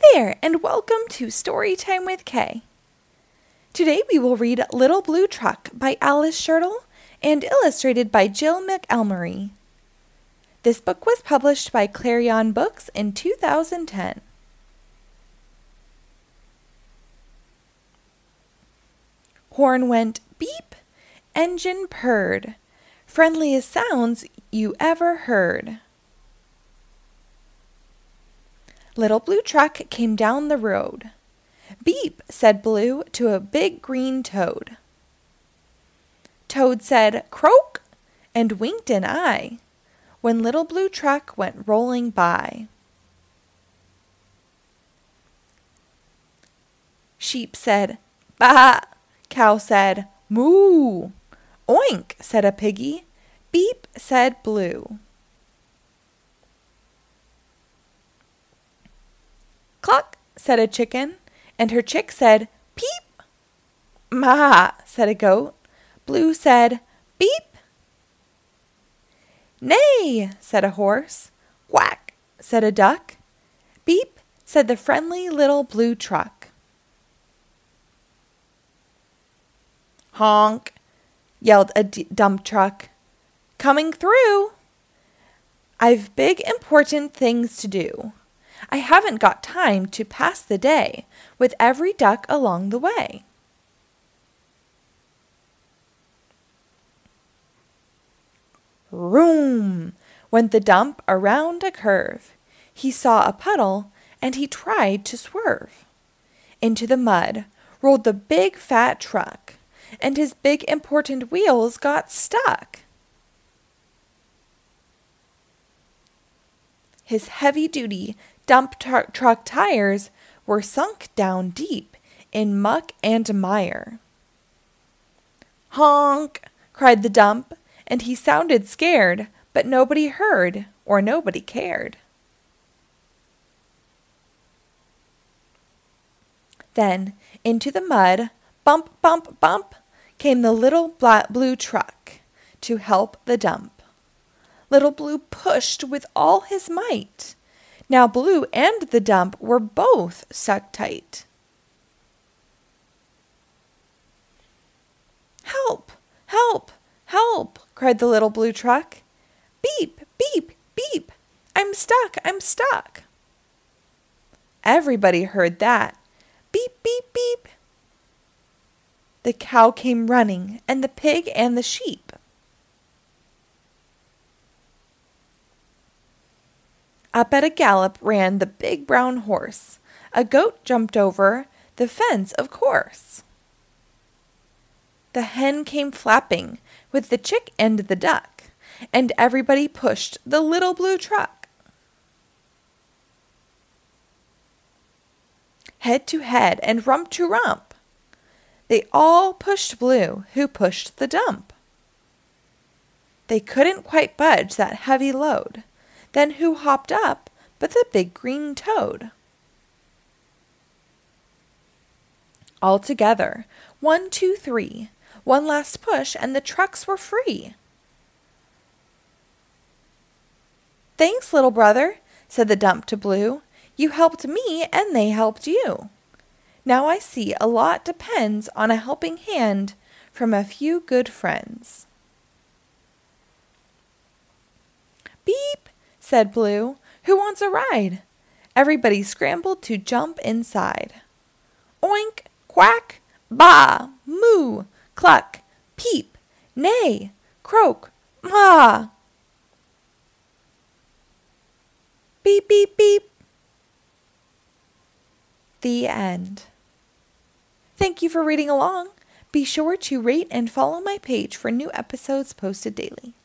There, and welcome to Storytime with K. Today we will read Little Blue Truck by Alice Schertle and illustrated by Jill McElmurry. This book was published by Clarion Books in 2010. Horn went beep, engine purred, friendliest sounds you ever heard. Little Blue Truck came down the road. Beep, said Blue to a big green toad. Toad said, Croak, and winked an eye when Little Blue Truck went rolling by. Sheep said, Bah! Cow said, Moo! Oink, said a piggy. Beep, said Blue. Cluck, said a chicken, and her chick said, Peep. Ma, said a goat. Blue said, Beep. Nay, said a horse. Quack, said a duck. Beep, said the friendly little blue truck. Honk, yelled a d- dump truck. Coming through. I've big important things to do. I haven't got time to pass the day with every duck along the way. Room! went the dump around a curve. He saw a puddle and he tried to swerve. Into the mud rolled the big fat truck, and his big important wheels got stuck. His heavy duty dump tr- truck tires were sunk down deep in muck and mire. Honk! cried the dump, and he sounded scared, but nobody heard or nobody cared. Then, into the mud, bump, bump, bump, came the little blue truck to help the dump. Little Blue pushed with all his might. Now Blue and the dump were both stuck tight. Help! Help! Help! cried the little blue truck. Beep! Beep! Beep! I'm stuck! I'm stuck! Everybody heard that. Beep! Beep! Beep! The cow came running, and the pig and the sheep. Up at a gallop ran the big brown horse. A goat jumped over the fence, of course. The hen came flapping with the chick and the duck, and everybody pushed the little blue truck. Head to head and rump to rump. They all pushed Blue, who pushed the dump. They couldn't quite budge that heavy load. Then who hopped up but the big green toad? All together, one, two, three. One last push, and the trucks were free. Thanks, little brother, said the dump to Blue. You helped me, and they helped you. Now I see a lot depends on a helping hand from a few good friends. Beep, said Blue. Who wants a ride? Everybody scrambled to jump inside. Oink, quack, baa, moo, cluck, peep, neigh, croak, ma. Beep, beep, beep. The end. Thank you for reading along. Be sure to rate and follow my page for new episodes posted daily.